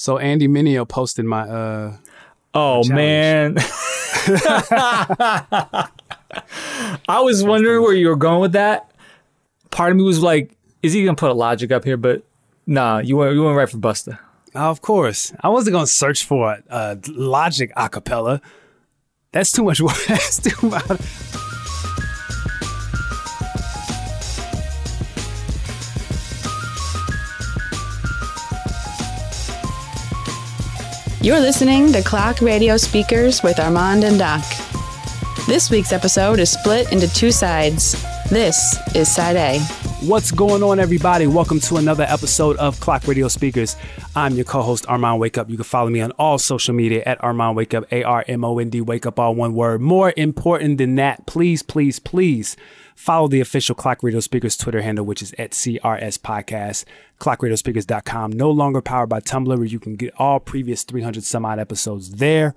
So Andy Mineo posted my uh Oh challenge. man. I was wondering where you were going with that. Part of me was like, is he gonna put a logic up here? But nah, you went you went right for Busta. of course. I wasn't gonna search for a, a logic acapella. That's too much work. That's too much. You're listening to Clock Radio Speakers with Armond and Doc. This week's episode is split into two sides. This is Side A. What's going on, everybody? Welcome to another episode of Clock Radio Speakers. I'm your co-host Armond Wake Up. You can follow me on all social media at Armond Wake Up, A R M O N D Wake Up, all one word. More important than that, please, please, please follow the official Clock Radio Speakers Twitter handle, which is at CRS Podcast. ClockRadioSpeakers.com. No longer powered by Tumblr, you can get all previous 300 some odd episodes there.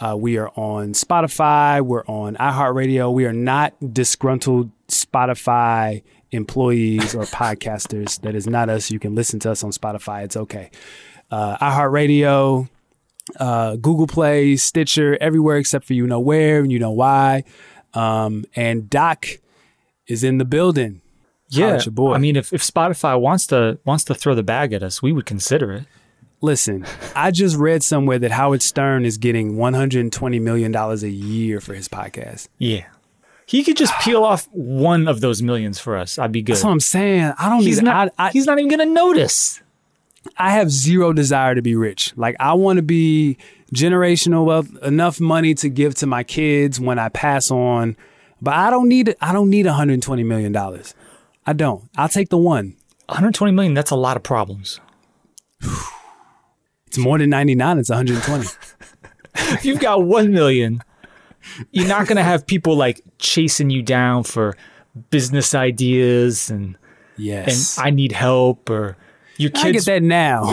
Uh, we are on Spotify. We're on iHeartRadio. We are not disgruntled Spotify employees or podcasters. That is not us. You can listen to us on Spotify. It's okay. Uh, iHeartRadio, uh, Google Play, Stitcher, everywhere except for you know where and you know why. Um, and Doc is in the building. Yeah, boy. I mean, if, if Spotify wants to wants to throw the bag at us, we would consider it. Listen, I just read somewhere that Howard Stern is getting 120 million dollars a year for his podcast. Yeah, he could just peel off one of those millions for us. I'd be good. That's what I'm saying. I don't He's need. not. I, I, he's not even gonna notice. I have zero desire to be rich. Like I want to be generational wealth, enough money to give to my kids when I pass on. But I don't need. I don't need 120 million dollars. I don't. I'll take the one. 120 million. That's a lot of problems. It's more than 99. It's 120. if you've got one million, you're not gonna have people like chasing you down for business ideas and and yes. I need help or your kids I get that now.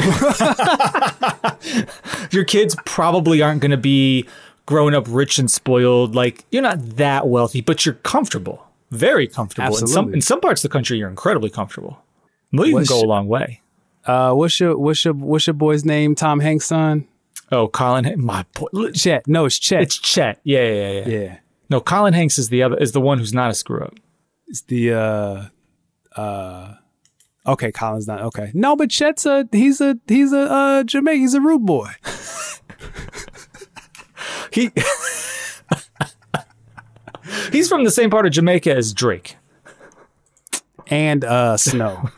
your kids probably aren't gonna be growing up rich and spoiled. Like you're not that wealthy, but you're comfortable. Very comfortable. Absolutely. In some in some parts of the country you're incredibly comfortable. Millions What's- go a long way. uh, what's your what's your what's your boy's name? Tom Hanks' son? Oh, Colin my boy, Chet. No, it's Chet. it's Chet. Yeah, yeah, yeah, yeah. yeah. No, Colin Hanks is the other is the one who's not a screw up. It's the uh uh okay, Colin's not okay. No, but Chet's a he's a he's a uh Jamaican, he's a rude boy. He He's from the same part of Jamaica as Drake. And uh Snow.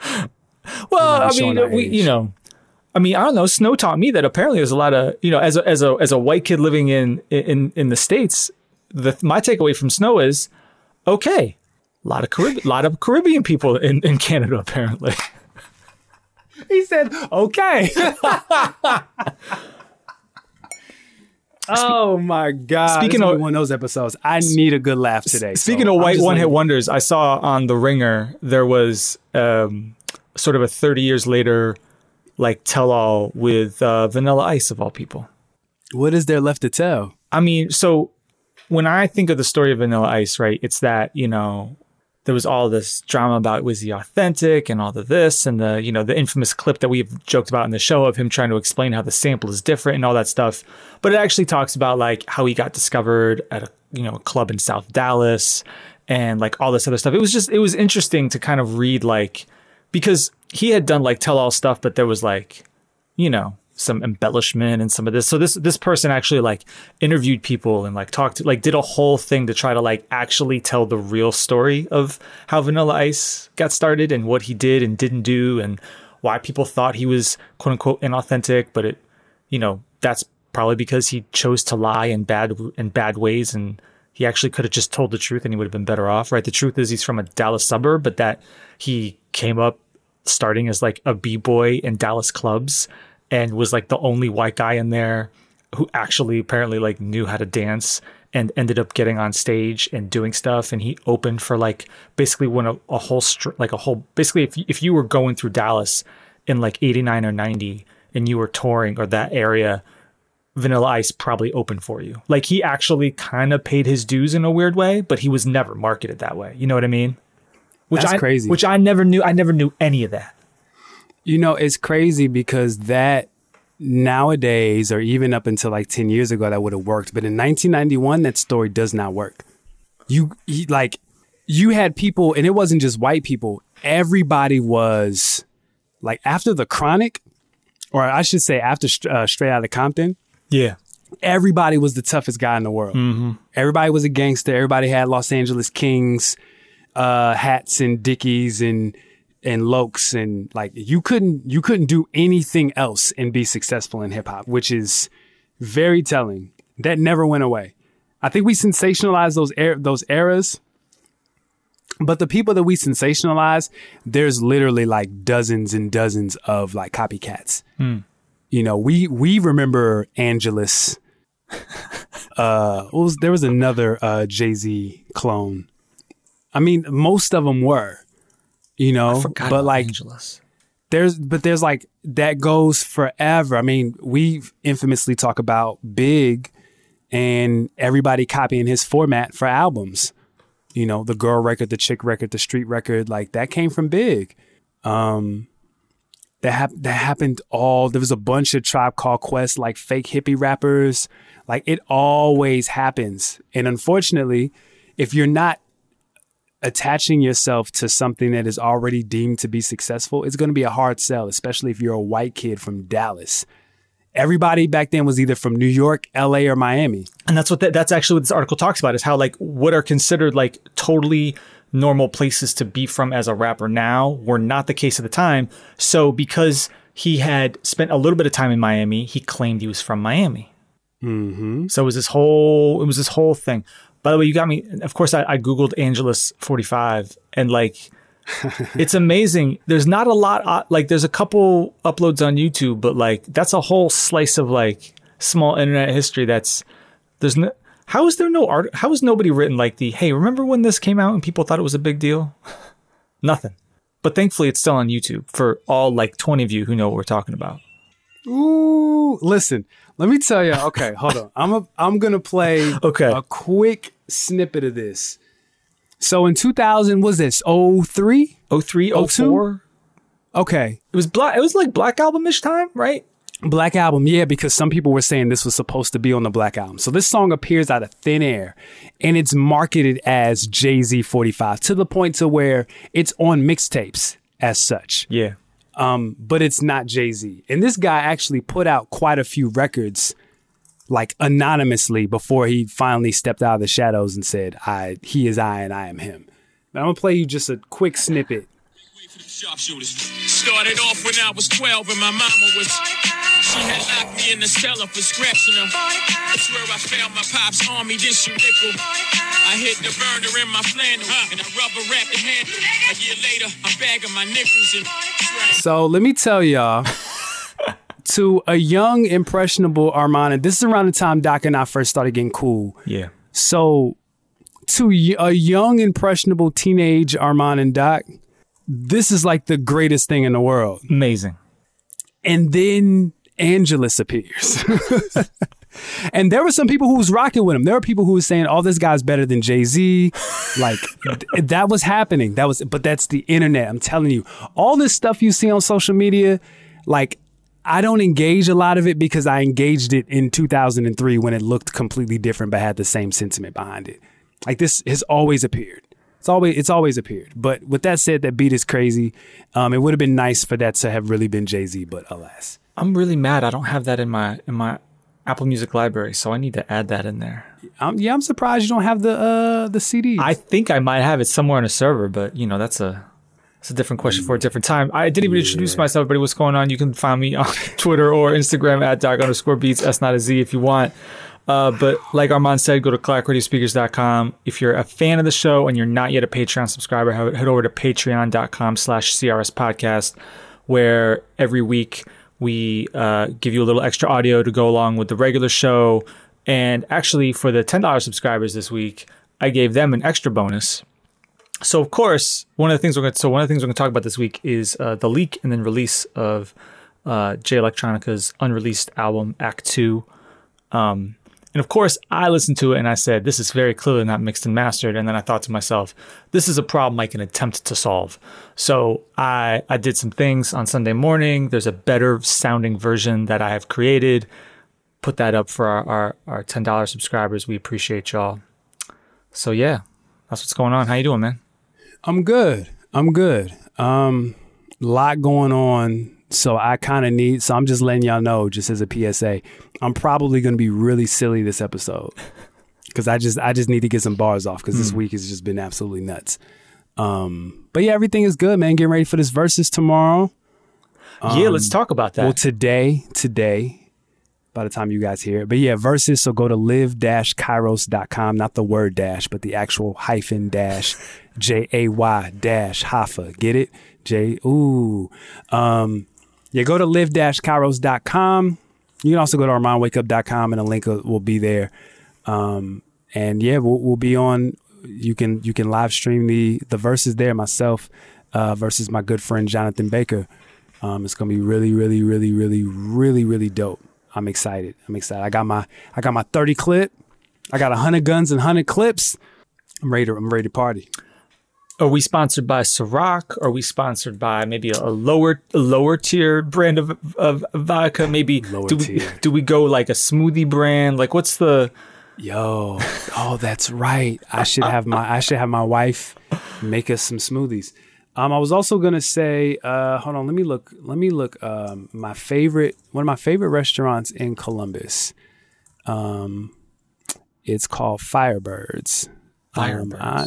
Well, I mean, we, age. you know, I mean, I don't know. Snow taught me that apparently there's a lot of, you know, as a as a as a white kid living in in in the states, the my takeaway from Snow is, okay, a lot of Carib- lot of Caribbean people in in Canada apparently. he said, okay. oh my god. Speaking of- one of those episodes, I need a good laugh today. Speaking so of white one hit like- wonders, I saw on The Ringer there was um, sort of a 30 years later like tell all with uh, Vanilla Ice of all people. What is there left to tell? I mean, so when I think of the story of Vanilla Ice, right, it's that, you know, there was all this drama about was he authentic and all the this and the, you know, the infamous clip that we've joked about in the show of him trying to explain how the sample is different and all that stuff. But it actually talks about like how he got discovered at a, you know, a club in South Dallas and like all this other stuff. It was just, it was interesting to kind of read like, because he had done like tell all stuff, but there was like, you know, some embellishment and some of this. So this this person actually like interviewed people and like talked to like did a whole thing to try to like actually tell the real story of how Vanilla Ice got started and what he did and didn't do and why people thought he was quote unquote inauthentic, but it you know, that's probably because he chose to lie in bad in bad ways and he actually could have just told the truth and he would have been better off, right? The truth is he's from a Dallas suburb, but that he came up starting as like a b-boy in Dallas clubs and was like the only white guy in there who actually apparently like knew how to dance and ended up getting on stage and doing stuff and he opened for like basically when a, a whole str- like a whole basically if if you were going through Dallas in like 89 or 90 and you were touring or that area Vanilla Ice probably opened for you. Like he actually kind of paid his dues in a weird way, but he was never marketed that way. You know what I mean? Which That's I, crazy. Which I never knew. I never knew any of that. You know, it's crazy because that nowadays or even up until like 10 years ago that would have worked. But in 1991 that story does not work. You, like you had people and it wasn't just white people. Everybody was like after the chronic or i should say after uh, straight out of compton Yeah. everybody was the toughest guy in the world. Mm-hmm. everybody was a gangster. Everybody had los angeles kings uh, hats and dickies and and lokes and like you couldn't you couldn't do anything else and be successful in hip hop, which is very telling. That never went away. I think we sensationalize those er- those eras, but the people that we sensationalize, there's literally like dozens and dozens of like copycats. You know, we we remember Angelus. uh, was there was another uh, Jay Z clone. I mean, most of them were, you know, but like Angelus. there's but there's like that goes forever. I mean, we infamously talk about Big and everybody copying his format for albums. You know, the girl record, the chick record, the street record, like that came from Big. Um that hap- that happened all there was a bunch of tribe called quest like fake hippie rappers like it always happens and unfortunately if you're not attaching yourself to something that is already deemed to be successful, is going to be a hard sell, especially if you're a white kid from Dallas. Everybody back then was either from New York, LA, or Miami. And that's what that, that's actually what this article talks about is how like what are considered like totally normal places to be from as a rapper now were not the case at the time. So because he had spent a little bit of time in Miami, he claimed he was from Miami. Mm-hmm. So it was this whole it was this whole thing. By the way, you got me. Of course, I, I googled Angelus forty five and like. it's amazing. There's not a lot, uh, like, there's a couple uploads on YouTube, but like, that's a whole slice of like small internet history that's there's no how is there no art how is nobody written like the hey remember when this came out and people thought it was a big deal nothing but thankfully it's still on youtube for all like 20 of you who know what we're talking about Ooh, listen, let me tell you. Okay, hold on. I'm a, I'm gonna play Okay. a quick snippet of this. So in 2000, was this 03? 03 02? 04 Okay, it was black it was like black album-ish time right Black Album, yeah, because some people were saying this was supposed to be on the Black Album. So this song appears out of thin air and it's marketed as Jay Z 45 to the point to where it's on mixtapes as such. yeah Um, but it's not Jay Z. And this guy actually put out quite a few records like anonymously before he finally stepped out of the shadows and said, I he is I and I am him. Now I'm gonna play you just a quick snippet. Started off when I was 12 and my mama was. She had locked me in the cellar for scratching her. That's where I found my pop's army, then she nickel. I hit the burner in my flannel and I rubber wrapped the handle. A year later, I'm bagging my nickels and. So let me tell y'all, to a young, impressionable Armond, this is around the time Doc and I first started getting cool. yeah So to a young, impressionable teenage Armond and Doc, this is like the greatest thing in the world. amazing And then Angelus appears. and there were some people who was rocking with him. There were people who was saying, "Oh, this guy's better than Jay Z." Like th- that was happening. That was, but that's the internet. I'm telling you, all this stuff you see on social media, like. I don't engage a lot of it because I engaged it in 2003 when it looked completely different but had the same sentiment behind it. Like this has always appeared. It's always it's always appeared. But with that said, that beat is crazy. Um, it would have been nice for that to have really been Jay Z, but alas. I'm really mad i don't have that in my in my apple music library so i need to add that in there Um, yeah, I'm surprised you don't have the uh, the CD. I think I might have it somewhere on a server, but you know that's a that's a different question for a different time. I didn't even introduce myself, everybody. What's going on? You can find me on Twitter or Instagram at doc underscore beats. S not a Z if you want. Uh, but like Armond said, go to clockradiospeakers.com. If you're a fan of the show and you're not yet a Patreon subscriber, head head over to patreon.com slash CRS podcast, where every week we uh, give you a little extra audio to go along with the regular show. And actually, for the $10 subscribers this week, I gave them an extra bonus. So of course, one of the things we're going to, so one of the things we're going to talk about this week is uh, the leak and then release of uh, Jay Electronica's unreleased album Act Two. Um, And of course, I listened to it and I said, this is very clearly not mixed and mastered. And then I thought to myself, this is a problem I can attempt to solve. So I, I did some things on Sunday morning. There's a better sounding version that I have created. Put that up for our, our, our $10 subscribers. We appreciate y'all. So yeah, that's what's going on. How you doing, man? I'm good. I'm good. Um, lot going on. So I kind of need. So I'm just letting y'all know, just as a PSA, I'm probably going to be really silly this episode because I just I just need to get some bars off because this week has just been absolutely nuts. Um, but yeah, everything is good, man. Getting ready for this versus tomorrow. yeah, let's talk about that. Well, today, today, by the time you guys hear it. But yeah, versus, so go to live dash kairos.com, not the word dash, but the actual hyphen dash, J-A-Y dash Hafa. Get it? J, ooh. Um, yeah, go to live dash kairos.com. You can also go to armondwakeup.com and a link will will be there. Um, and yeah, we'll, we'll be on. You can you can live stream the the verses there myself uh, versus my good friend Jonathan Baker. Um, it's gonna be really, really, really, really, really, really dope. I'm excited. I'm excited. I got my I got my 30 clip. I got hundred guns and hundred clips. I'm ready to I'm ready to party. Are we sponsored by Ciroc? Are we sponsored by maybe a, a lower a lower tier brand of, of vodka? Maybe Lower do we, tier. do we go like a smoothie brand? Like what's the Yo, oh, that's right. I should have my I should have my wife make us some smoothies. Um, I was also gonna say, uh, hold on, let me look. Let me look. Um, my favorite, one of my favorite restaurants in Columbus. Um, it's called Firebirds. Um, Firebirds. I'm,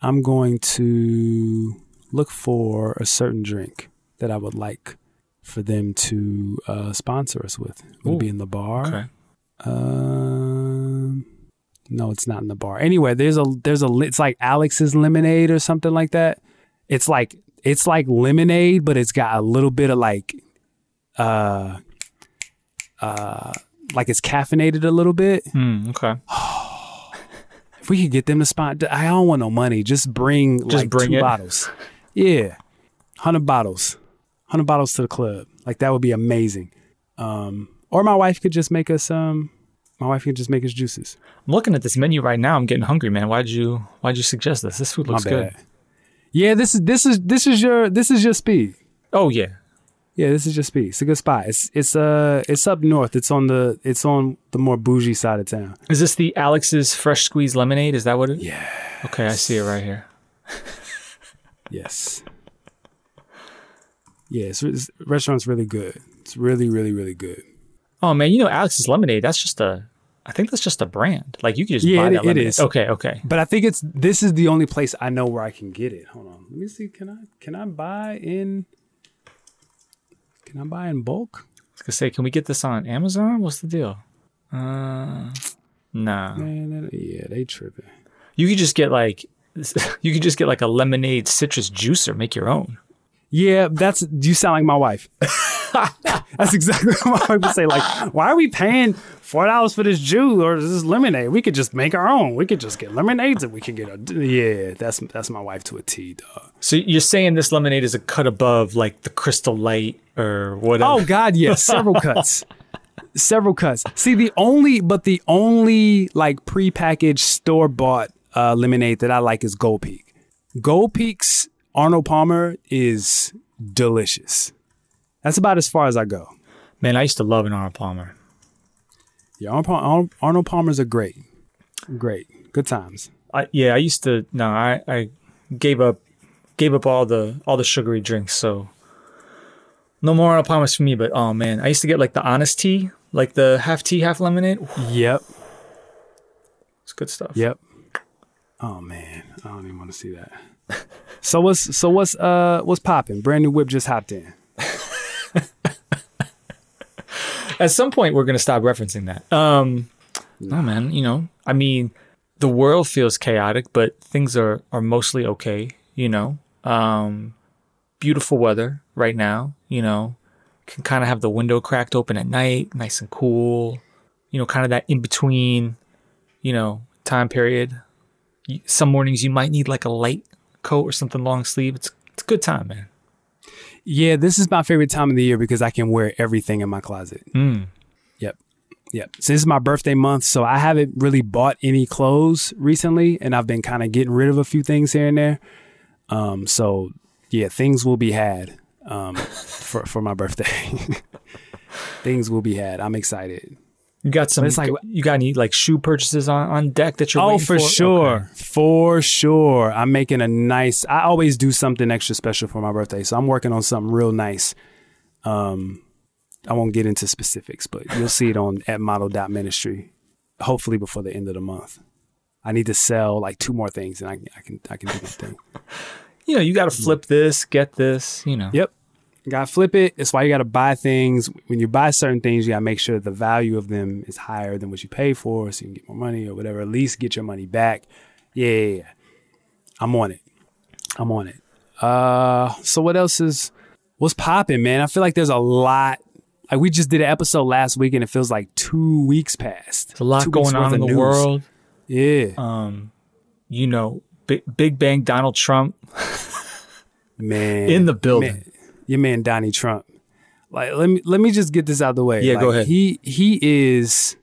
I'm going to look for a certain drink that I would like for them to uh, sponsor us with. Would it be in the bar? okay? Um, no, it's not in the bar. Anyway, there's a there's a it's like Alex's lemonade or something like that. It's like it's like lemonade, but it's got a little bit of like, uh, uh, like it's caffeinated a little bit. Hmm, okay. If we could get them to spot, I don't want no money. Just bring Just like bring two it. bottles. Yeah, hundred bottles, hundred bottles to the club. Like that would be amazing. Um, or my wife could just make us um, my wife can just make us juices. I'm looking at this menu right now. I'm getting hungry, man. Why'd you Why'd you suggest this? This food looks good. Yeah, this is this is this is your this is your speed. Oh yeah. Yeah, this is your speed. It's a good spot. It's it's uh it's up north. It's on the it's on the more bougie side of town. Is this the Alex's fresh squeezed lemonade? Is that what it? Yeah. Okay, I see it right here. Yes. Yeah, it's, it's restaurant's really good. It's really really really good. Oh man, you know Alex's lemonade. That's just a. I think that's just a brand. Like you can just Yeah, buy it- that it lemonade. is. Okay, okay. But I think it's this is the only place I know where I can get it. Hold on. Let me see. Can I can I buy in Can I buy in bulk? I was gonna say, can we get this on Amazon? What's the deal? Uh, nah. Man, that, yeah, they tripping. You could just get like, you could just get like a lemonade citrus juicer. Make your own. Yeah, that's you sound like my wife. that's exactly what my wife would say. Like, why are we paying four dollars for this juice or this lemonade? We could just make our own. We could just get lemonades and we could get a yeah. That's that's my wife to a T, dog. So you're saying this lemonade is a cut above like the Crystal Light or whatever? Oh God, yes, several cuts, several cuts. See, the only but the only like prepackaged store bought uh, lemonade that I like is Gold Peak. Gold Peak's Arnold Palmer is delicious. That's about as far as I go. man, I used to love an Arnold Palmer. Yeah, Arnold, Arnold Palmer's are great. Great. Good times. I, yeah, I used to. No, I, I gave up gave up all the all the sugary drinks. So no more Arnold Palmer's for me. But oh man, I used to get like the Honest Tea, like the half tea, half lemonade. Yep. It's good stuff. Yep. Oh man, I don't even want to see that. so what's so what's uh what's popping? Brand new whip just hopped in. At some point, we're gonna stop referencing that. Um, no man, you know, I mean, the world feels chaotic, but things are are mostly okay. You know, um, beautiful weather right now. You know, can kind of have the window cracked open at night, nice and cool. You know, kind of that in between, you know, time period. Some mornings you might need like a light coat or something long sleeve. It's it's a good time, man. Yeah, this is my favorite time of the year because I can wear everything in my closet. Mm. Yep. Yep. So this is my birthday month, so I haven't really bought any clothes recently, and I've been kind of getting rid of a few things here and there. Um, so yeah, things will be had um, for for my birthday. things will be had. I'm excited. You got some. It's like- you got any like shoe purchases on, on deck that you're? Oh, waiting for sure. Okay. For sure. I'm making a nice I always do something extra special for my birthday. So I'm working on something real nice. Um I won't get into specifics, but you'll see it on at model.ministry. Hopefully before the end of the month. I need to sell like two more things and I, I can I can do my thing. You know, you got to flip this, get this. You know. Yep. You gotta flip it. That's why you gotta buy things. When you buy certain things, you gotta make sure the value of them is higher than what you pay for, so you can get more money or whatever. At least get your money back. Yeah, yeah, yeah. I'm on it. I'm on it. Uh, so what else is what's popping, man? I feel like there's a lot. Like we just did an episode last week, and it feels like two weeks passed. There's a lot Two going on in the news. world. Yeah, Um, you know, Big, Big Bang Donald Trump man. in the building. Man, your man Donnie Trump. Like let me let me just get this out of the way. Yeah, Like, go ahead. He he is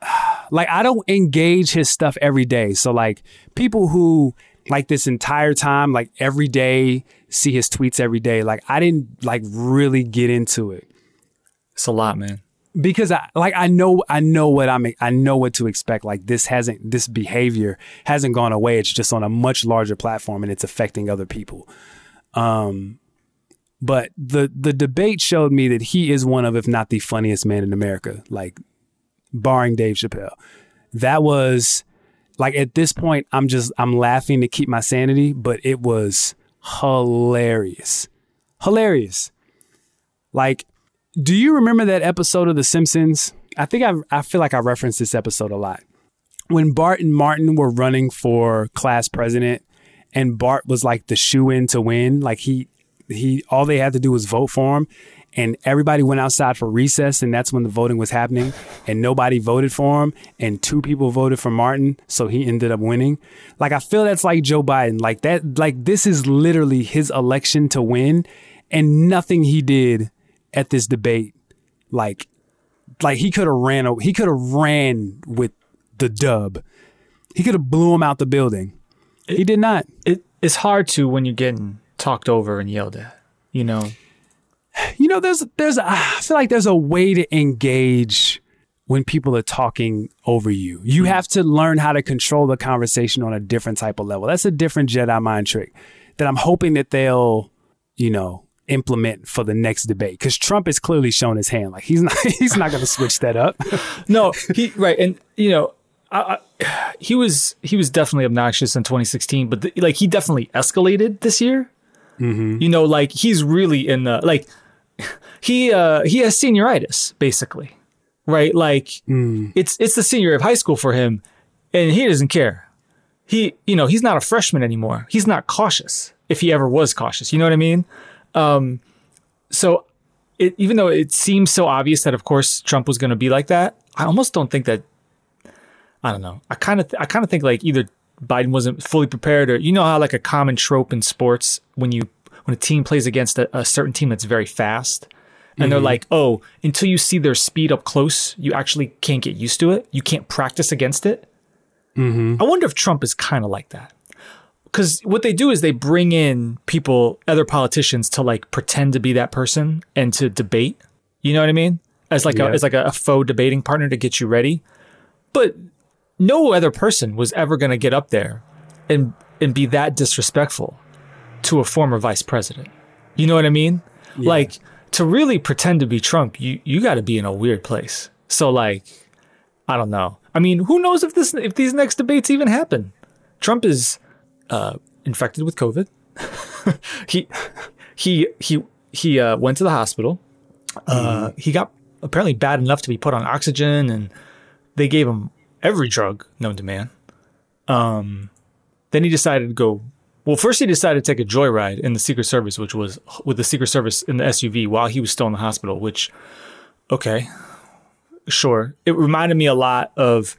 like I don't engage his stuff every day. So like people who like this entire time, like every day, see his tweets every day. Like I didn't like really get into it It's a lot, man. because I like I know I know what I'm I know what to expect. Like this hasn't this behavior hasn't gone away. It's just on a much larger platform and it's affecting other people. Um but the the debate showed me that he is one of if not the funniest man in America, like barring Dave Chappelle. That was like at this point I'm just I'm laughing to keep my sanity, but it was hilarious. Hilarious. Like do you remember that episode of The Simpsons? I think I I feel like I referenced this episode a lot. When Bart and Martin were running for class president, and Bart was like the shoe in to win. Like he he all they had to do was vote for him, and everybody went outside for recess, and that's when the voting was happening, and nobody voted for him, and two people voted for Martin, so he ended up winning. Like I feel that's like Joe Biden. Like that. Like this is literally his election to win, and nothing he did at this debate, like, like he could have ran. He could have ran with the dub. He could have blew him out the building. he did not. It, it's hard to when you're getting talked over and yelled at. You know, You know, there's there's I feel like there's a way to engage when people are talking over you. You mm. have to learn how to control the conversation on a different type of level. That's a different Jedi mind trick that I'm hoping that they'll, you know, implement for the next debate. Because Trump has clearly shown his hand. Like he's not he's not going to switch that up. no, he right, and you know, I, I, he was he was definitely obnoxious in 2016, but the, like he definitely escalated this year. You know, like he's really in the like he uh he has senioritis basically, right? Like it's it's the senior year of high school for him, and he doesn't care. He you know he's not a freshman anymore. He's not cautious if he ever was cautious. You know what I mean? Um, so it, even though it seems so obvious that of course Trump was going to be like that, I almost don't think that. I don't know. I kind of th- I kind of think like either Biden wasn't fully prepared, or you know how like a common trope in sports when you when a team plays against a, a certain team that's very fast, and they're mm-hmm. like, oh, until you see their speed up close, you actually can't get used to it. You can't practice against it. Mm-hmm. I wonder if Trump is kind of like that because what they do is they bring in people, other politicians, to like pretend to be that person and to debate. You know what I mean? As like Yeah. a as like a, a faux debating partner to get you ready. But no other person was ever going to get up there and and be that disrespectful to a former vice president. You know what I mean? Like to really pretend to be Trump, you you got to be in a weird place. So like, I don't know. I mean, who knows if this if these next debates even happen? Trump is uh, infected with COVID. he he he he uh, went to the hospital. Uh, he got apparently bad enough to be put on oxygen, and they gave him every drug known to man. Um, then he decided to go. Well, first he decided to take a joyride in the Secret Service, which was with the Secret Service in the SUV while he was still in the hospital. Which, okay, sure. It reminded me a lot of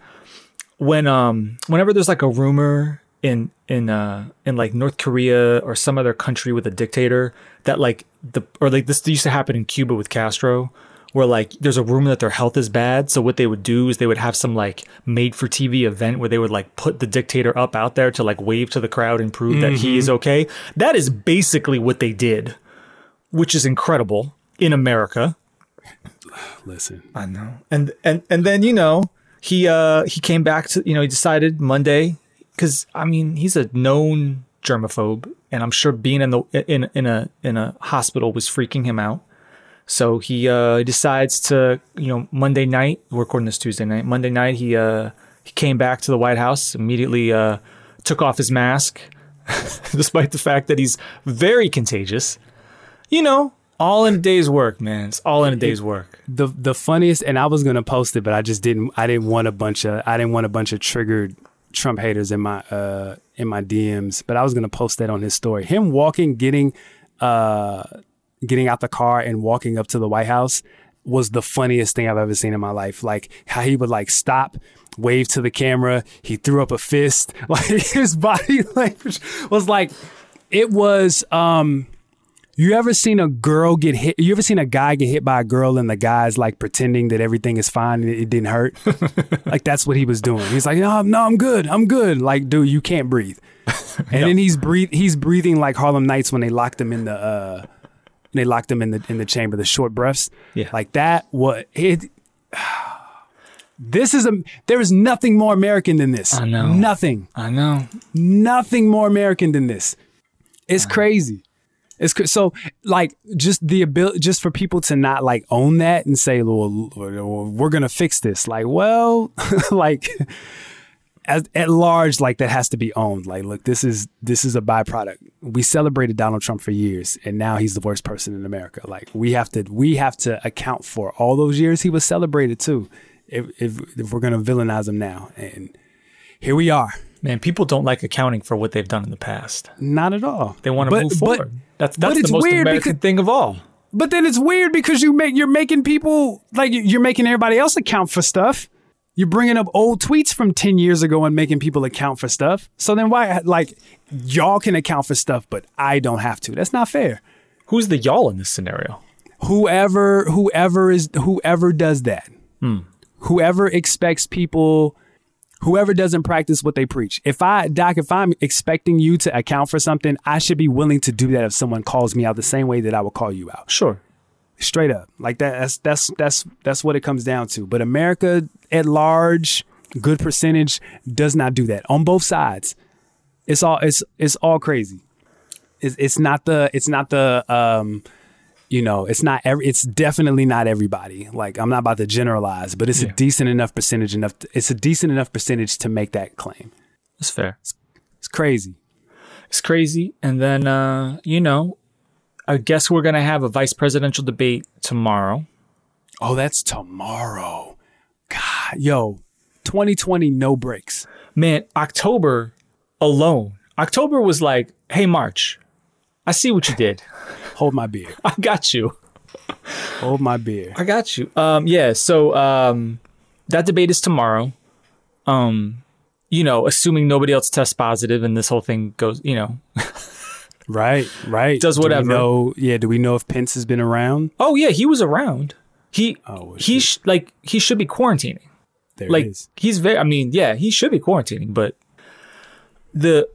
when um whenever there's like a rumor in in uh in like North Korea or some other country with a dictator that like the or like this used to happen in Cuba with Castro where like there's a rumor that their health is bad. So what they would do is they would have some like made for TV event where they would like put the dictator up out there to like wave to the crowd and prove that he is okay. That is basically what they did, which is incredible in America. Listen, I know. And and and then you know he uh he came back to you know he decided Monday because I mean he's a known germaphobe and I'm sure being in the in in a in a hospital was freaking him out. So he uh decides to you know Monday night we're recording this Tuesday night Monday night he uh he came back to the White House immediately uh took off his mask despite the fact that he's very contagious. You know, all in a day's work, man. It's all in a day's work. the the funniest, and I was gonna post it, but I just didn't. I didn't want a bunch of. I didn't want a bunch of triggered Trump haters in my uh in my DMs. But I was gonna post that on his story. Him walking, getting uh getting out the car and walking up to the White House was the funniest thing I've ever seen in my life. Like how he would like stop, wave to the camera, he threw up a fist. Like his body language was like it was um you ever seen a girl get hit? You ever seen a guy get hit by a girl and the guy's like pretending that everything is fine and it, didn't hurt? like that's what he was doing. He's like, no, no, I'm good, I'm good. Like, dude, you can't breathe. And then he's breathe, he's breathing like Harlem Nights when they locked him in the, uh, they locked him in the in the chamber, the short breaths. Yeah. like that. What it? This is a. There is nothing more American than this. I know. nothing I know. nothing more American than this. It's crazy. It's cra- so like just the ability, just for people to not like own that and say, "Well, we're gonna fix this." Like, well, like as, at large, like that has to be owned. Like, look, this is this is a byproduct. We celebrated Donald Trump for years, and now he's the worst person in America. Like, we have to we have to account for all those years he was celebrated too. If if, if we're gonna villainize him now, and here we are. Man, people don't like accounting for what they've done in the past. Not at all. They want to But- move but- forward. that's but that's it's the most weird American because- thing of all. But then it's weird because you make you're making people like you're making everybody else account for stuff. You're bringing up old tweets from 10 years ago and making people account for stuff. So then why like y'all can account for stuff but I don't have to. That's not fair. Who's the y'all in this scenario? Whoever whoever is whoever does that. Hmm. Whoever expects people whoever doesn't practice what they preach. If I doc if I'm expecting you to account for something, I should be willing to do that if someone calls me out the same way that I would call you out. Sure. Straight up. Like that that's that's that's that's what it comes down to. But america at large good percentage does not do that on both sides. It's all it's it's all crazy. It's, it's not the it's not the um you know it's not every it's definitely not everybody. Like i'm not about to generalize but it's a decent enough percentage enough it's a decent enough percentage to make that claim. That's fair. it's crazy. It's crazy. And then uh, you know, I guess we're gonna have a vice presidential debate tomorrow. oh that's tomorrow god yo 2020 no breaks Man, October alone. October was like, hey March, I see what you did. hold my beer I got you. hold my beer I got you. Um, yeah. So um, that debate is tomorrow. Um, you know, assuming nobody else tests positive and this whole thing goes, you know. Right, right. Does whatever. Do know, yeah, do we know if Pence has been around? Oh yeah, he was around. He Oh, he sh- like he should be quarantining. There like he's very. I mean, yeah, he should be quarantining, but the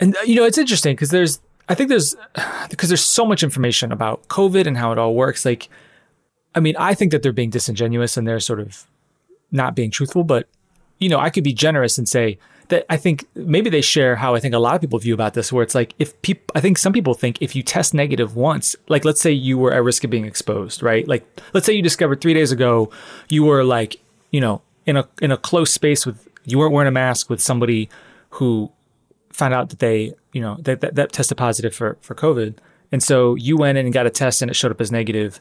and uh, you know it's interesting because there's I think there's because there's so much information about COVID and how it all works. Like, I mean, I think that they're being disingenuous and they're sort of not being truthful, but you know, I could be generous and say that I think maybe they share how I think a lot of people view about this, where it's like if people, I think some people think if you test negative once, like let's say you were at risk of being exposed, right? Like let's say you discovered three days ago you were like, you know, in a in a close space with you weren't wearing a mask with somebody who found out that they, you know, that that, that tested positive for for COVID, and so you went in and got a test and it showed up as negative.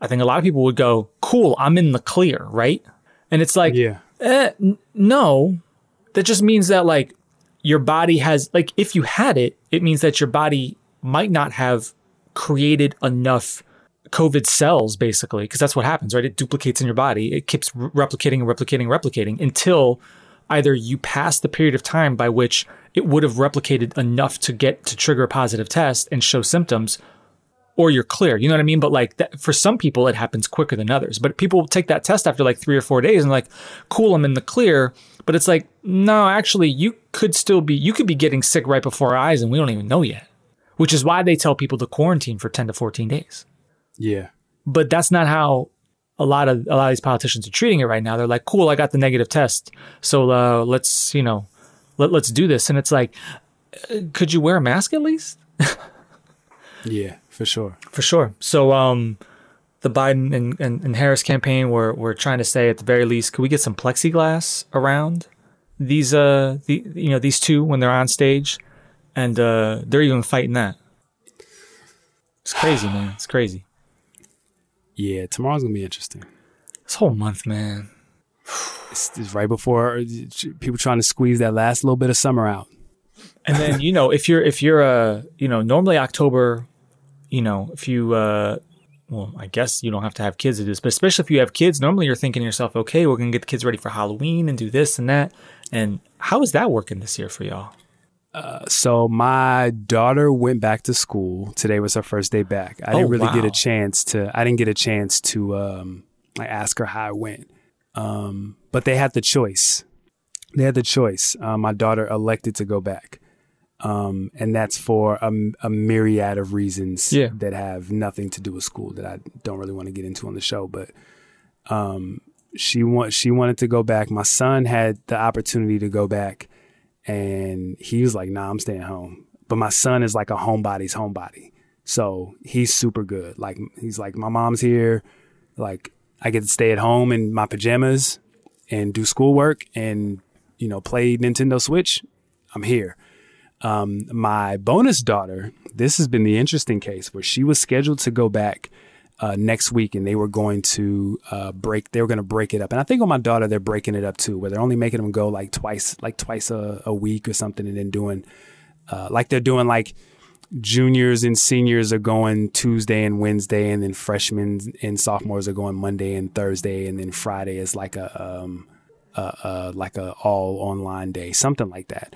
I think a lot of people would go, "Cool, I'm in the clear," right? And it's like, Yeah. eh, n- no, that just means that like your body has like if you had it, it means that your body might not have created enough COVID cells basically because that's what happens, right? It duplicates in your body. It keeps replicating and replicating and replicating until either you pass the period of time by which it would have replicated enough to get to trigger a positive test and show symptoms or you're clear. You know what I mean? But like that, for some people, it happens quicker than others. But people take that test after like three or four days and like, cool, I'm in the clear. But it's like, no, actually, you could still be, you could be getting sick right before our eyes and we don't even know yet, which is why they tell people to quarantine for 10 to 14 days. Yeah. But that's not how a lot of, a lot of these politicians are treating it right now. They're like, cool, I got the negative test. So, uh, let's, you know, let, let's do this. And it's like, uh, could you wear a mask at least? Yeah, for sure. For sure. So, um, the Biden and, and, and Harris campaign were were trying to say at the very least, could we get some plexiglass around these uh the you know these two when they're on stage, and uh, they're even fighting that. It's crazy, man. It's crazy. Yeah, tomorrow's gonna be interesting. This whole month, man. It's, it's right before people trying to squeeze that last little bit of summer out. And then you know if you're if you're uh you know normally October, you know if you uh well, I guess you don't have to have kids to do this, but especially if you have kids, normally you're thinking to yourself, okay, we're gonna get the kids ready for Halloween and do this and that. And how is that working this year for y'all? So my daughter went back to school. Today was her first day back. I didn't Oh, really get a chance to. I didn't get a chance to um, like ask her how it went. Um, but they had the choice. They had the choice. Uh, my daughter elected to go back, um, and that's for a, a myriad of reasons Yeah. that have nothing to do with school that I don't really want to get into on the show. But um, she want she wanted to go back. My son had the opportunity to go back and he was like, "Nah, I'm staying home." But my son is like a homebody's homebody, so he's super good. Like he's like, "My mom's here, like I get to stay at home in my pajamas and do schoolwork and you know play Nintendo Switch. I'm here." Um, my bonus daughter, this has been the interesting case where she was scheduled to go back uh, next week, and they were going to uh, break. They were going to break it up, and I think on my daughter, they're breaking it up too, where they're only making them go like twice, like twice a, a week or something, and then doing uh, like they're doing like juniors and seniors are going Tuesday and Wednesday, and then freshmen and sophomores are going Monday and Thursday, and then Friday is like a um, like a all online day, something like that.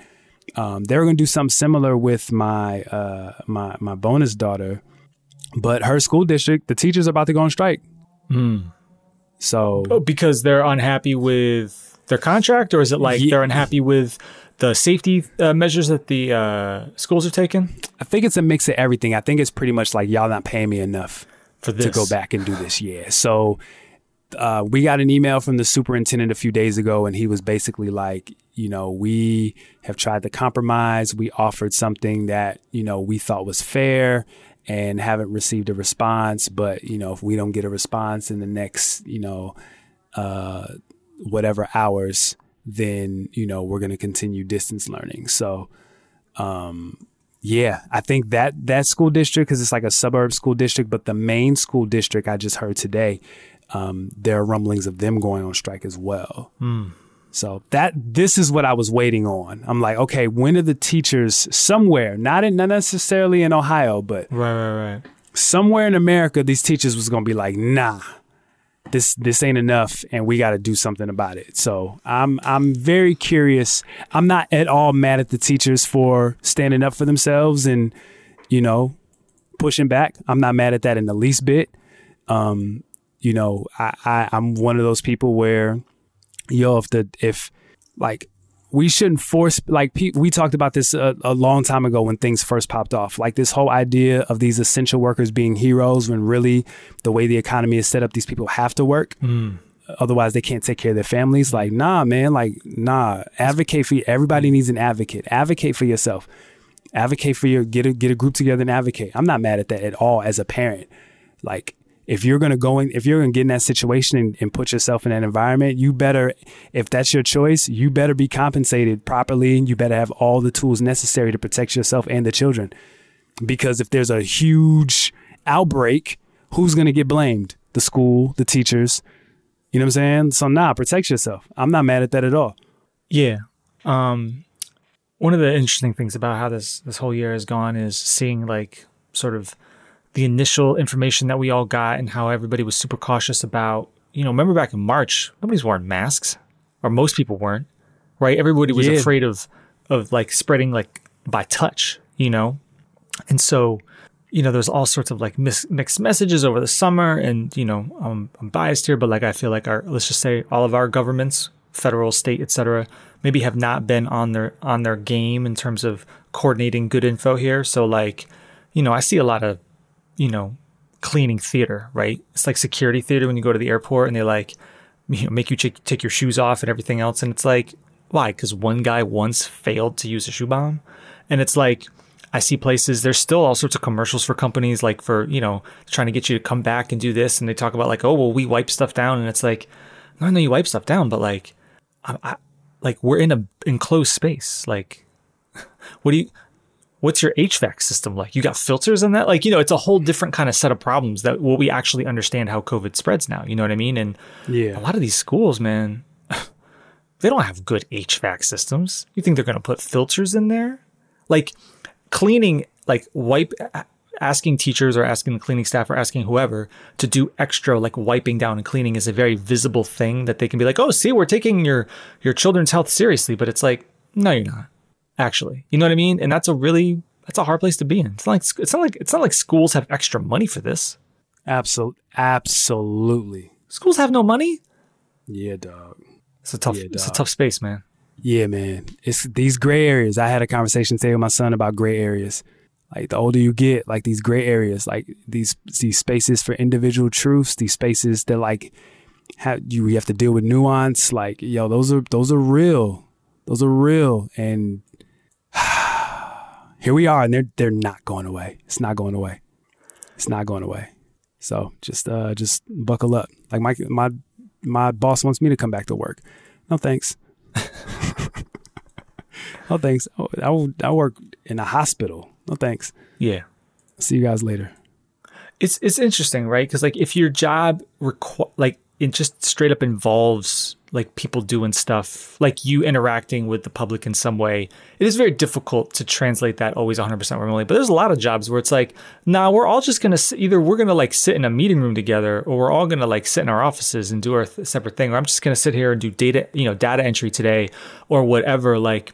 Um, they were going to do something similar with my uh, my my bonus daughter, but her school district, the teachers are about to go on strike. So Oh, because they're unhappy with their contract, or is it like Ye- they're unhappy with the safety uh, measures that the uh, schools are taking I think it's a mix of everything. I think it's pretty much like y'all not paying me enough for this? to go back and do this. Yeah. So uh, we got an email from the superintendent a few days ago, and he was basically like, you know, we have tried to compromise. We offered something that, you know, we thought was fair and haven't received a response. But, you know, if we don't get a response in the next, you know, uh, whatever hours, then, you know, we're going to continue distance learning. So, yeah, I think that that school district because it's like a suburb school district, but the main school district I just heard today, um, there are rumblings of them going on strike as well. So that this is what I was waiting on. I'm like, okay, when are the teachers somewhere, not in not necessarily in Ohio, but Right, right, right. somewhere in America, these teachers was gonna be like, nah, this this ain't enough, and we got to do something about it. So I'm I'm very curious. I'm not at all mad at the teachers for standing up for themselves and you know pushing back. I'm not mad at that in the least bit. Um, you know, I, I I'm one of those people where yo, if the if like we shouldn't force like pe- we talked about this a, a long time ago when things first popped off. Like this whole idea of these essential workers being heroes when really the way the economy is set up these people have to work. Hmm. Otherwise they can't take care of their families. Like nah man. Like nah. Advocate for you everybody hmm. needs an advocate. Advocate for yourself. Advocate for your get a get a group together and advocate. I'm not mad at that at all as a parent. Like if you're gonna go in if you're gonna get in that situation and, and put yourself in that environment you better if that's your choice you better be compensated properly and you better have all the tools necessary to protect yourself and the children. Because if there's a huge outbreak who's gonna get blamed? The school the teachers. You know what i'm saying? So nah protect yourself. I'm not mad at that at all. Yeah. Um, one of the interesting things about how this this whole year has gone is seeing like sort of the initial information that we all got and how everybody was super cautious about. You know, remember back in March, nobody's wearing masks, or most people weren't, right? Everybody was Yeah. afraid of of like spreading like by touch, you know, and so you know, there's all sorts of like mis- mixed messages over the summer, and you know, um, I'm biased here, but like I feel like our let's just say all of our governments, federal, state, etc., maybe have not been on their on their game in terms of coordinating good info here. So like, you know, I see a lot of, you know, cleaning theater, right? It's like security theater when you go to the airport and they like, you know, make you take, take your shoes off and everything else, and it's like, why? Because one guy once failed to use a shoe bomb, and it's like I see places, there's still all sorts of commercials for companies like for, you know, trying to get you to come back and do this. And they talk about like, oh, well, we wipe stuff down. And it's like, no, no, you wipe stuff down, but like, I, I, like we're in a enclosed space. Like, what do you, what's your HVAC system like? You got filters in that? Like, you know, it's a whole different kind of set of problems that what we actually understand how COVID spreads now. You know what I mean? And Yeah. a lot of these schools, man, they don't have good HVAC systems. You think they're going to put filters in there? Like cleaning, like wipe, asking teachers or asking the cleaning staff or asking whoever to do extra, like wiping down and cleaning is a very visible thing that they can be like, oh, see, we're taking your your children's health seriously, but it's like, no, you're not. Actually, you know what I mean? And that's a really that's a hard place to be in. It's not like it's not like it's not like schools have extra money for this. Absolutely. Absolutely. Schools have no money. Yeah, dog. It's a tough Yeah, it's a tough space, man. Yeah, man. It's these gray areas. I had a conversation today with my son about gray areas. Like the older you get, like these gray areas, like these these spaces for individual truths, these spaces that like have you, you have to deal with nuance. Like, yo, those are those are real. Those are real. And here we are, and they're they're not going away. It's not going away. It's not going away. So just uh just buckle up. Like my my my boss wants me to come back to work. No thanks. no thanks. Oh, I will- I work in a hospital. No thanks. Yeah. See you guys later. it's it's interesting, right? Because like if your job requ- like it just straight up involves like people doing stuff, like you interacting with the public in some way, it is very difficult to translate that always 100% remotely. But there's a lot of jobs where it's like, nah, we're all just gonna either we're gonna like sit in a meeting room together, or we're all gonna like sit in our offices and do our th- separate thing, or I'm just gonna sit here and do data, you know, data entry today, or whatever. Like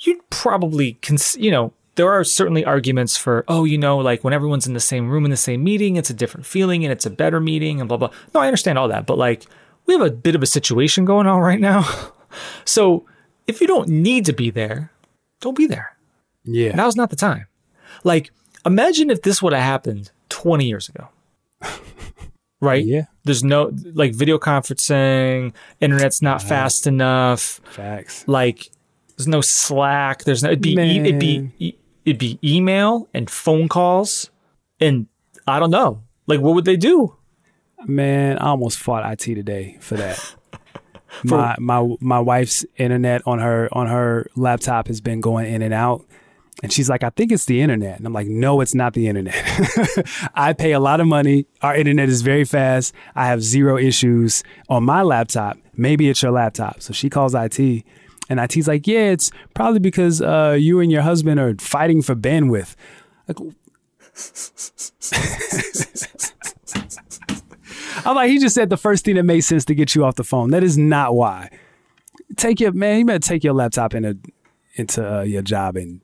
you'd probably cons- you know there are certainly arguments for oh you know like when everyone's in the same room in the same meeting it's a different feeling and it's a better meeting and blah blah no i understand all that but like we have a bit of a situation going on right now so if you don't need to be there don't be there Yeah. now's not the time like imagine if this would have happened 20 years ago right Yeah. there's no like video conferencing internet's not fast enough Facts. like there's no Slack. There's no it'd be e- it'd be e- it'd be email and phone calls, and I don't know. Like, what would they do? Man, I almost fought IT today for that. my my my wife's internet on her on her laptop has been going in and out. And she's like, I think it's the internet. And I'm like, no, it's not the internet. I pay a lot of money. Our internet is very fast. I have zero issues on my laptop. Maybe it's your laptop. So she calls IT. And IT's like, yeah, it's probably because uh, you and your husband are fighting for bandwidth. Like, I'm like, he just said the first thing that made sense to get you off the phone. That is not why. Take your man. You better take your laptop into into uh, your job and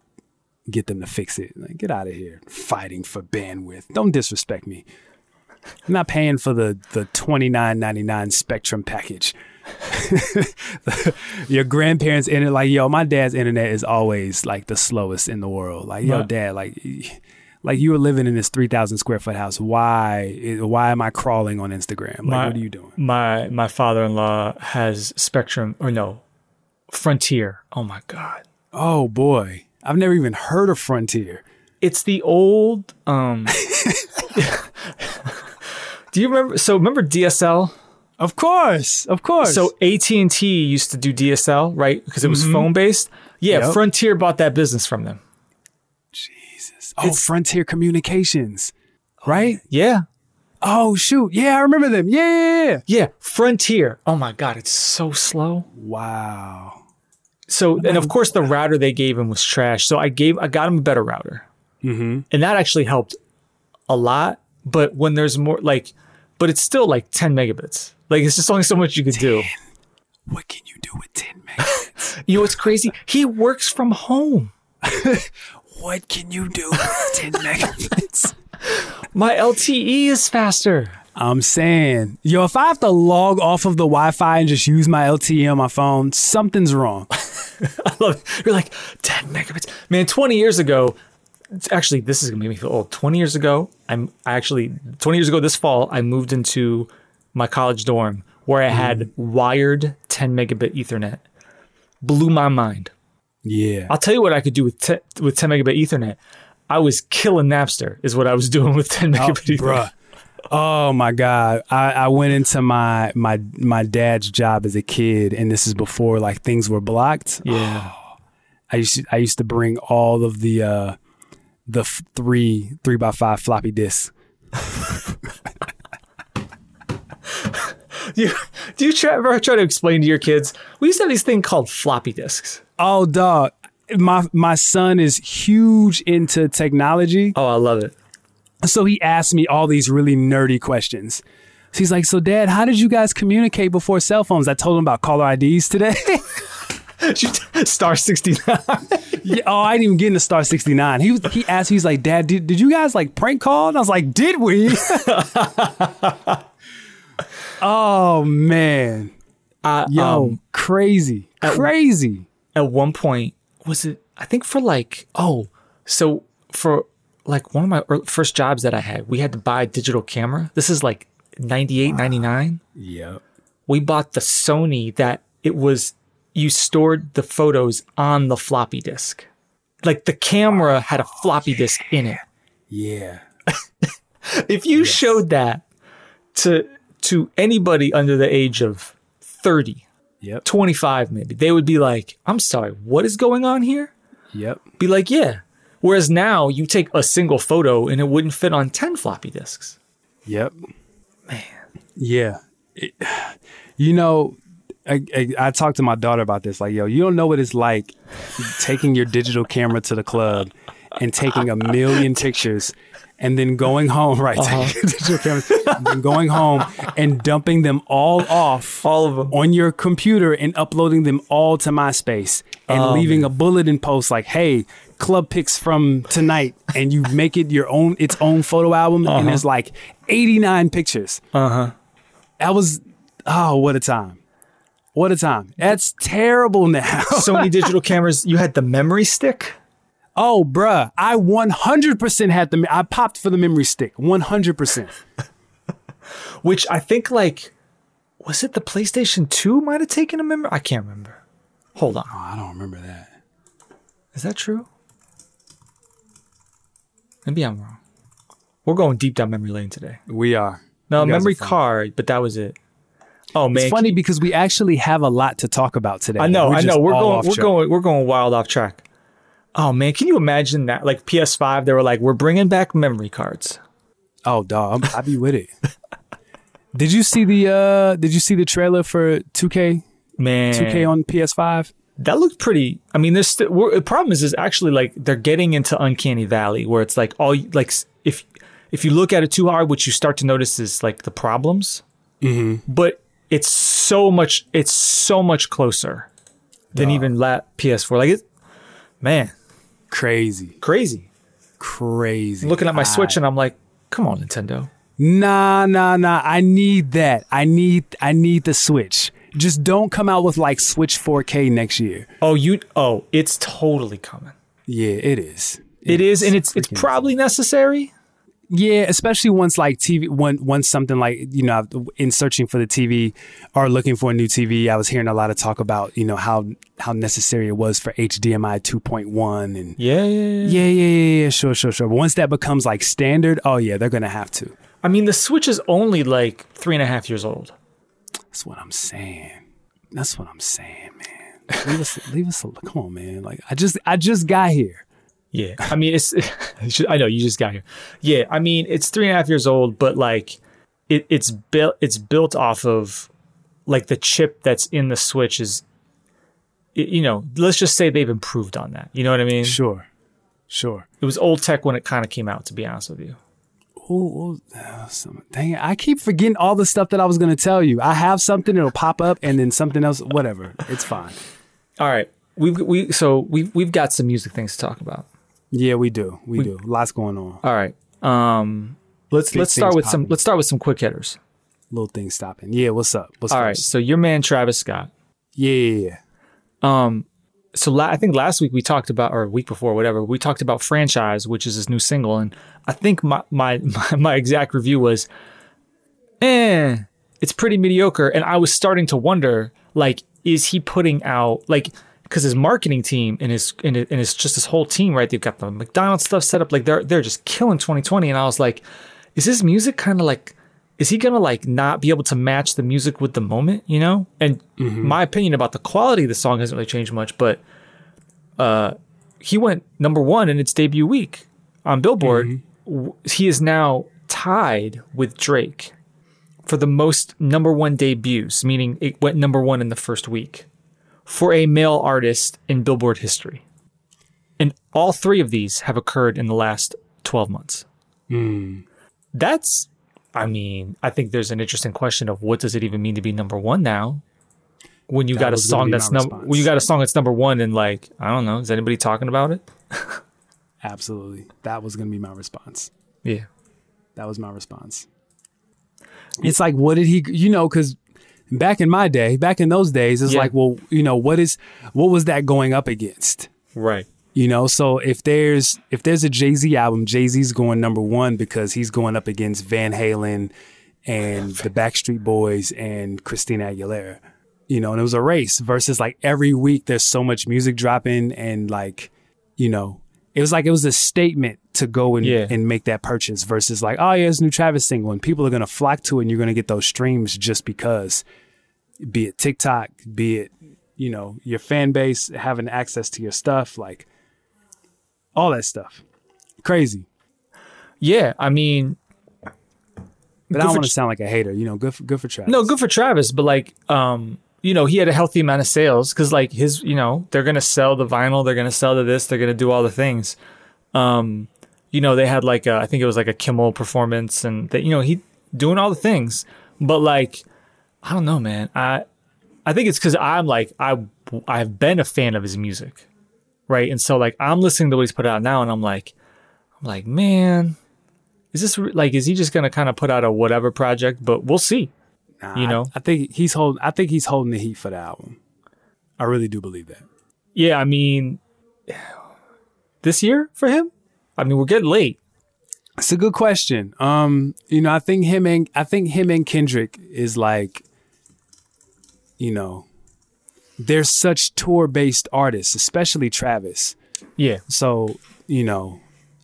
get them to fix it. Like, get out of here, fighting for bandwidth. Don't disrespect me. I'm not paying for the the twenty nine ninety nine Spectrum package. your grandparents' internet, like yo, my dad's internet is always like the slowest in the world. Like yo, Right. dad, like like you were living in this three thousand square foot house. Why why am I crawling on Instagram? Like My- what are you doing? My my father in law has Spectrum or no, Frontier. Oh my god, Oh boy, I've never even heard of Frontier. it's the old. um Do you remember? So remember DSL? Of course, of course. So AT and T used to do DSL, right? Because it was phone based. Yeah, Yep. Frontier bought that business from them. Oh, Frontier Communications, right? Yeah, Oh shoot, yeah, I remember them. Yeah, yeah, yeah. yeah, Frontier. Oh my god, it's so slow. Wow. So, and of course, the router they gave him was trash. So I gave, I got him a better router, mm-hmm. and that actually helped a lot. But when there's more, like, but it's still like 10 megabits. Like, it's just only so much you could do. What can you do with ten megabytes? You know what's crazy? He works from home. what can you do with ten megabits? My LTE is faster. I'm saying, yo, if I have to log off of the Wi-Fi and just use my LTE on my phone, something's wrong. I love it. You're like 10 megabits. Man, 20 years ago, actually, this is going to make me feel old. 20 years ago, I'm I actually, 20 years ago this fall, I moved into my college dorm where I had mm. wired 10 megabit Ethernet. Blew my mind. Yeah. I'll tell you what I could do with 10, with 10 megabit Ethernet. I was killing Napster, is what I was doing with 10 megabit Ethernet. bruh. Oh my God. I, I went into my my my dad's job as a kid and this is before like things were blocked. Yeah. I used to, I used to bring all of the uh the f- three three by five floppy disks. Do you, do you try, ever try to explain to your kids? We used to have these thing called floppy disks. Oh dog. My my son is huge into technology. Oh, I love it. So he asked me all these really nerdy questions. So he's like, "So, Dad, how did you guys communicate before cell phones?" I told him about caller IDs today. Star 69. yeah, oh, I didn't even get into Star sixty nine. He was, he asked, he's like, "Dad, did, did you guys like prank call?" And I was like, "Did we?" oh man, Uh, yo, um, crazy, crazy. At one point was it i think for like oh so for like one of my first jobs that i had we had to buy a digital camera. This is like 98 99 Yep. we bought the sony that it was you stored the photos on the floppy disk. Like the camera had a floppy disk in it. Yeah. if you showed that to to anybody under the age of 30 Yep. 25 maybe they would be like i'm sorry what is going on here Yep. be like, yeah. Whereas now you take a single photo and it wouldn't fit on 10 floppy disks. Yep. Man. Yeah. It- you know, I, I, I talked to my daughter about this. Like, yo, you don't know what it's like taking your digital camera to the club and taking a million pictures and then going home, right? Taking your digital camera, and then going home and dumping them all off All of them. on your computer and uploading them all to MySpace and Oh, leaving a bulletin post like, "Hey, club pics from tonight," and you make it your own its own photo album, and there's like 89 pictures. Uh huh. That was oh, what a time! What a time! That's terrible now. Sony digital cameras, you had the memory stick. Oh, bruh, I 100% had the I popped for the memory stick, 100%. which I think like was it the PlayStation 2 might have taken a memory? I can't remember. Hold on. Oh, I don't remember that. Is that true? Maybe I'm wrong. We're going deep down memory lane today. We are. No, You memory are card, but that was it. Oh man. It's funny because we actually have a lot to talk about today. I know, I know. We're going we're track. going we're going wild off track. Oh man, can you imagine that? Like PS5, they were like, we're bringing back memory cards. Oh, dog, I'd be with it. did you see the uh Did you see the trailer for 2K Man, 2K on PS5? that looked pretty. I mean, there's st- we're, the problem is is actually like they're getting into uncanny valley where it's like all like if if you look at it too hard, what you start to notice is like the problems. Mm-hmm. But it's so much. It's so much closer than even la- PS4. Like it, man, Crazy, crazy. crazy. Looking at my I- Switch and I'm like, come on, Nintendo. Nah, nah, nah. I need that. I need. I need the Switch. Just don't come out with like Switch 4K next year. Oh, you. Oh, it's totally coming. Yeah, it is. It is, and it's it's probably necessary. Yeah, especially once like TV, when once something like you know, in searching for the TV or looking for a new TV, I was hearing a lot of talk about you know how how necessary it was for HDMI 2.1 and Yeah, yeah, yeah. yeah, yeah, yeah, yeah, sure, sure, sure. But once that becomes like standard, oh yeah, they're gonna have to. I mean, the Switch is only like three and a half years old. That's what I'm saying. That's what I'm saying, man. Leave us, leave us. al- Come on, man. Like I just, I just got here. Yeah, I mean, it's. I know you just got here. Yeah, I mean, it's three and a half years old, but like, it, it's built. It's built off of like the chip that's in the Switch is. you know, let's just say they've improved on that. You know what I mean? Sure, sure. It was old tech when it kind of came out. To be honest with you. Ooh, uh, some- dang it! I keep forgetting all the stuff that I was gonna tell you. I have something, it'll pop up, and then something else. Whatever, it's fine. All right, we've we so we've we've got some music things to talk about. Yeah, we do. We, do. Lots going on. All right. Um, let's Big let's start things with some let's start with some quick hitters. Little thing stopping. Yeah, what's up? What's All right, so your man Travis Scott. Yeah, yeah, yeah. Um, so la- I think last week we talked about, or week before, whatever, we talked about franchise, which is his new single, and I think my my my, my exact review was, eh, it's pretty mediocre, and I was starting to wonder, like, is he putting out like. Because his marketing team and his and, it, and his just his whole team, right? They've got the McDonald's stuff set up, like they're they're just killing 2020. And I was like, is his music kind of like is he gonna like not be able to match the music with the moment you know? And my opinion about the quality of the song hasn't really changed much but uh he went number one in its debut week on billboard. W- he is now tied with drake for the most number one debuts meaning it went number one in the first week for a male artist in billboard history and all three of these have occurred in the last 12 months hmm. that's I mean, I think there's an interesting question of what does it even mean to be number one now? When you That got a song that's number when you got a song that's number one and like, I don't know, is anybody talking about it? Absolutely. That was gonna be my response. Yeah. That was my response. It's like, what did he? You know, because back in my day, back in those days, it's Yeah. like, well, you know, what is what was that going up against? Right. You know, so if there's if there's a Jay Z album, Jay Z's going number one because he's going up against Van Halen and the Backstreet Boys and Christina Aguilera. You know, and it was a race versus like every week there's so much music dropping and like, you know, it was like it was a statement to go and, Yeah. and make that purchase versus like, oh yeah, it's a new Travis single and people are gonna flock to it and you're gonna get those streams just because be it TikTok, be it, you know, your fan base having access to your stuff, like all that stuff. Crazy. Yeah. I mean, But I don't want to sound like a hater. You know, good for good for Travis. no, good for Travis, but like, um, you know, he had a healthy amount of sales because like his, you know, they're gonna sell the vinyl, they're gonna sell the this, they're gonna do all the things. Um, you know, they had like a, I think it was like a Kimmel performance, and that you know he doing all the things, but like, I don't know, man. I I think it's because I'm like I I've been a fan of his music, right? And so like I'm listening to what he's put out now, and I'm like, I'm like, man, is this re- like is he just gonna kind of put out a whatever project? But we'll see. Nah, you know? I, I think he's holding. I think he's holding the heat for the album. I really do believe that. Yeah, I mean, this year for him, I mean we're getting late. It's a good question. Um, you know, I think him and I think him and Kendrick is like, you know, they're such tour based artists, especially Travis. Yeah, So, you know,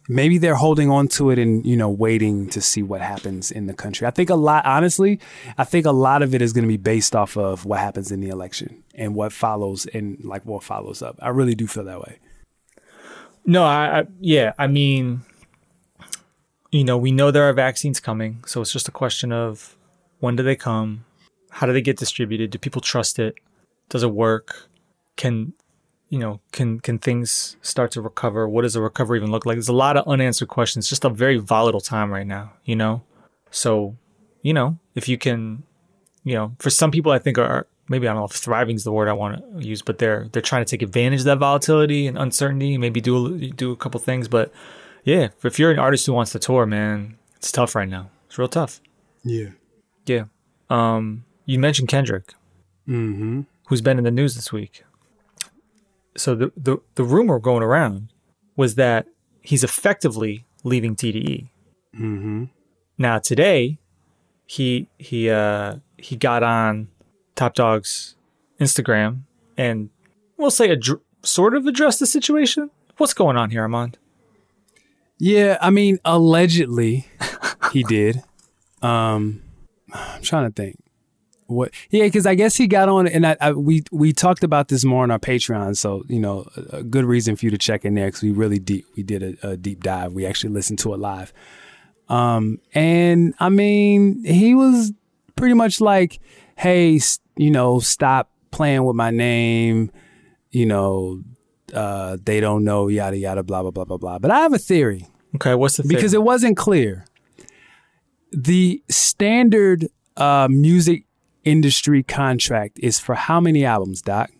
maybe they're holding on to it and, you know, waiting to see what happens in the country. I think a lot, honestly, I think a lot of it is going to be based off of what happens in the election and what follows and like what follows up. I really do feel that way. No, I, I yeah, I mean, you know, we know there are vaccines coming, so it's just a question of when do they come? How do they get distributed? Do people trust it? Does it work? Can you know, can can things start to recover? What does a recovery even look like? There's a lot of unanswered questions. It's just a very volatile time right now, you know? So, you know, if you can, you know, for some people I think are maybe I don't know if thriving is the word I want to use, but they're they're trying to take advantage of that volatility and uncertainty, maybe do a, do a couple things. But yeah, if you're an artist who wants to tour, man, it's tough right now. It's real tough. Yeah. Yeah. Um, you mentioned Kendrick, Mm-hmm. who's been in the news this week. So the the the rumor going around was that he's effectively leaving TDE. Mm-hmm. Now today, he he uh he got on Top Dawg's Instagram and we'll say adr- sort of addressed the situation. What's going on here, Armond? Yeah, I mean, allegedly he did. Um, I'm trying to think. What? Yeah, because I guess he got on, and I, I we we talked about this more on our Patreon. So you know, a, a good reason for you to check in there because we really deep we did a, a deep dive. We actually listened to it live. Um, and I mean, he was pretty much like, "Hey, you know, stop playing with my name." You know, uh, they don't know, yada yada, blah blah blah blah blah. But I have a theory Okay, what's the thing? because it wasn't clear. The standard uh, music industry contract is for how many albums, Doc?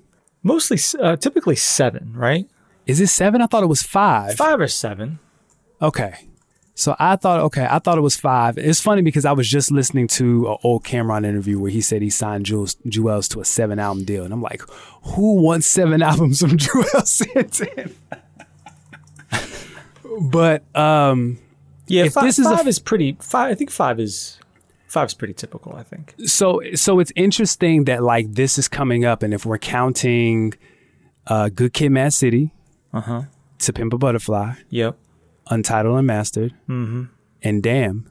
mostly uh, typically seven, right? Is it seven? I thought it was five. Five or seven. Okay. So I thought, okay, I thought it was five. It's funny because I was just listening to an old Cam'ron interview where he said he signed Jules Juelz to a seven album deal, and I'm like, who wants seven albums from Santana? but um, Yeah, If five, this is a- five is pretty. Five, I think five is five's pretty typical. I think. so so it's interesting that like this is coming up, and if we're counting, uh, Good Kid, Mad City, Uh huh. To Pimp a Butterfly, Yep. Untitled Unmastered, Mm-hmm. and Damn,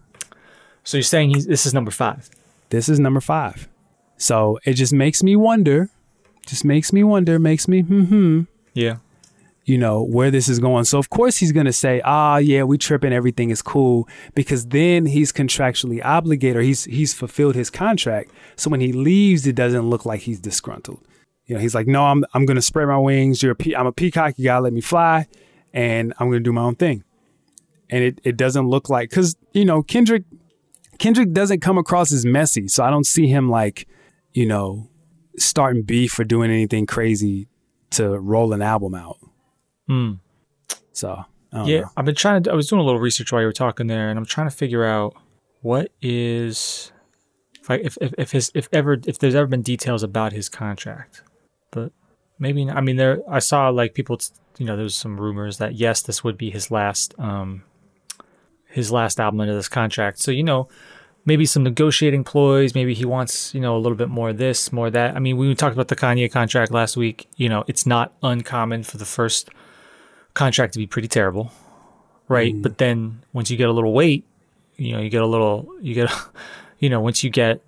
So you're saying he's, this is number five? this is number five. So it just makes me wonder, just makes me wonder, makes me hmm. Yeah. You know, where this is going. So of course he's going to say, "Ah, yeah, we tripping, everything is cool," because then he's contractually obligated or he's he's fulfilled his contract. So when he leaves, it doesn't look like he's disgruntled. You know, he's like, "No, I'm I'm going to spread my wings. You're a pe- I'm a peacock. You got to let me fly, and I'm going to do my own thing." And it it doesn't look like cuz you know, Kendrick Kendrick doesn't come across as messy. So I don't see him like, you know, starting beef or doing anything crazy to roll an album out. Hmm. So Yeah, know. I've been trying to. I was doing a little research while you were talking there, and I'm trying to figure out what is if I, if if, if his if ever if there's ever been details about his contract, but maybe not. I mean there I saw like people you know there's some rumors that yes this would be his last um his last album under this contract. So you know maybe some negotiating ploys. Maybe he wants you know a little bit more of this, more of that. I mean we talked about the Kanye contract last week. You know it's not uncommon for the first contract to be pretty terrible, right? But then once you get a little weight, you know, you get a little, you get, you know, once you get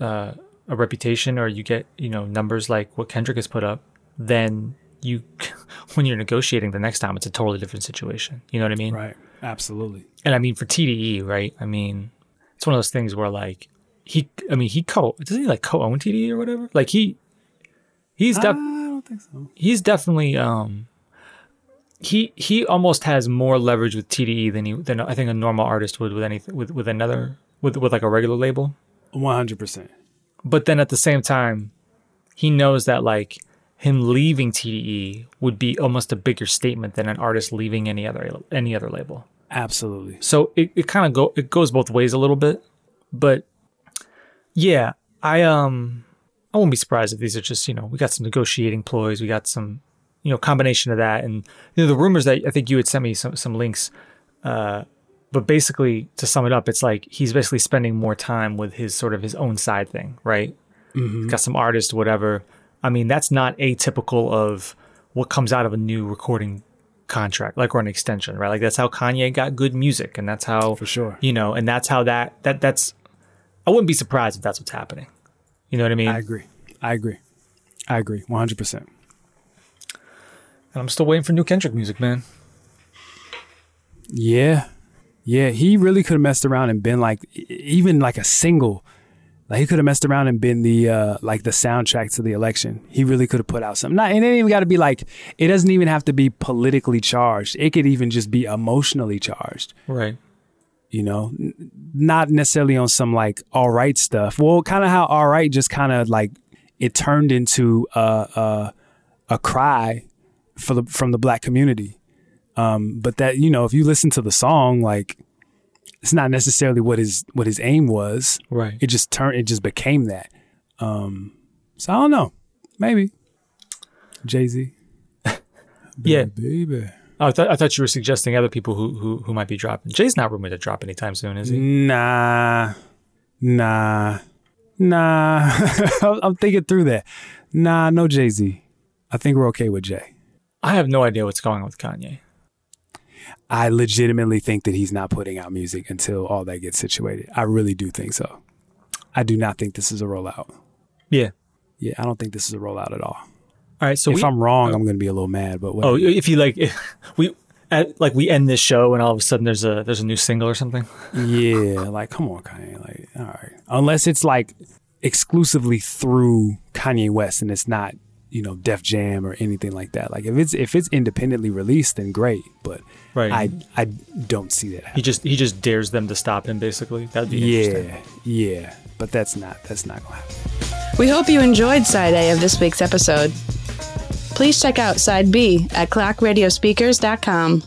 uh, a reputation or you get, you know, numbers like what Kendrick has put up, then you, when you're negotiating the next time, it's a totally different situation. You know what I mean? Right. Absolutely. And I mean for TDE, right? I mean, it's one of those things where like he, I mean, he co, doesn't he like co-own TDE or whatever? Like he, he's def- I don't think so. he's definitely um he he almost has more leverage with TDE than he than I think a normal artist would with anything with with another with with like a regular label. One hundred percent. But then at the same time, he knows that like him leaving TDE would be almost a bigger statement than an artist leaving any other any other label. Absolutely. So it, it kind of go it goes both ways a little bit. But yeah, I um I won't be surprised if these are just, you know, we got some negotiating ploys, we got some, you know, combination of that and you know the rumors that I think you had sent me some some links uh but basically to sum it up it's like he's basically spending more time with his sort of his own side thing, right? He's got some artist whatever. I mean, that's not atypical of what comes out of a new recording contract, like or an extension, right? Like that's how Kanye got G.O.O.D. Music, and that's how For sure. you know, and that's how that that that's. I wouldn't be surprised if that's what's happening. You know what I mean? I agree. I agree. I agree. One hundred percent. And I'm still waiting for new Kendrick music, man. Yeah. Yeah. He really could have messed around and been like even like a single. Like he could have messed around and been the uh like the soundtrack to the election. He really could have put out something. Not and it ain't even gotta be like it doesn't even have to be politically charged. It could even just be emotionally charged. Right. you know, not necessarily on some like all right stuff. Well, kind of how all right just kind of like it turned into a, a a cry for the from the black community. Um, but that you know, if you listen to the song, like it's not necessarily what his what his aim was. Right. It just turned. It just became that. Um, so I don't know. Maybe Jay Z. Yeah. baby. Oh, I thought I thought you were suggesting other people who who who might be dropping. Jay's not rumored to drop anytime soon, is he? Nah, nah, nah. I'm I'm thinking through that. Nah, no Jay Z. I think we're okay with Jay. I have no idea what's going on with Kanye. I legitimately think that he's not putting out music until all that gets situated. I really do think so. I do not think this is a rollout. Yeah. Yeah, I don't think this is a rollout at all. All right. So if we, I'm wrong, oh. I'm going to be a little mad. But oh, if you like, we at, like we end this show and all of a sudden there's a there's a new single or something. yeah, like come on, Kanye. Like, all right. Unless it's like exclusively through Kanye West and it's not, you know, Def Jam or anything like that. Like if it's if it's independently released, then great. But Right. I I don't see that. He just he just dares them to stop him. Basically, that'd be. Yeah, yeah. But that's not that's not gonna happen. We hope you enjoyed side A of this week's episode. Please check out side B at clockradiospeakers.com.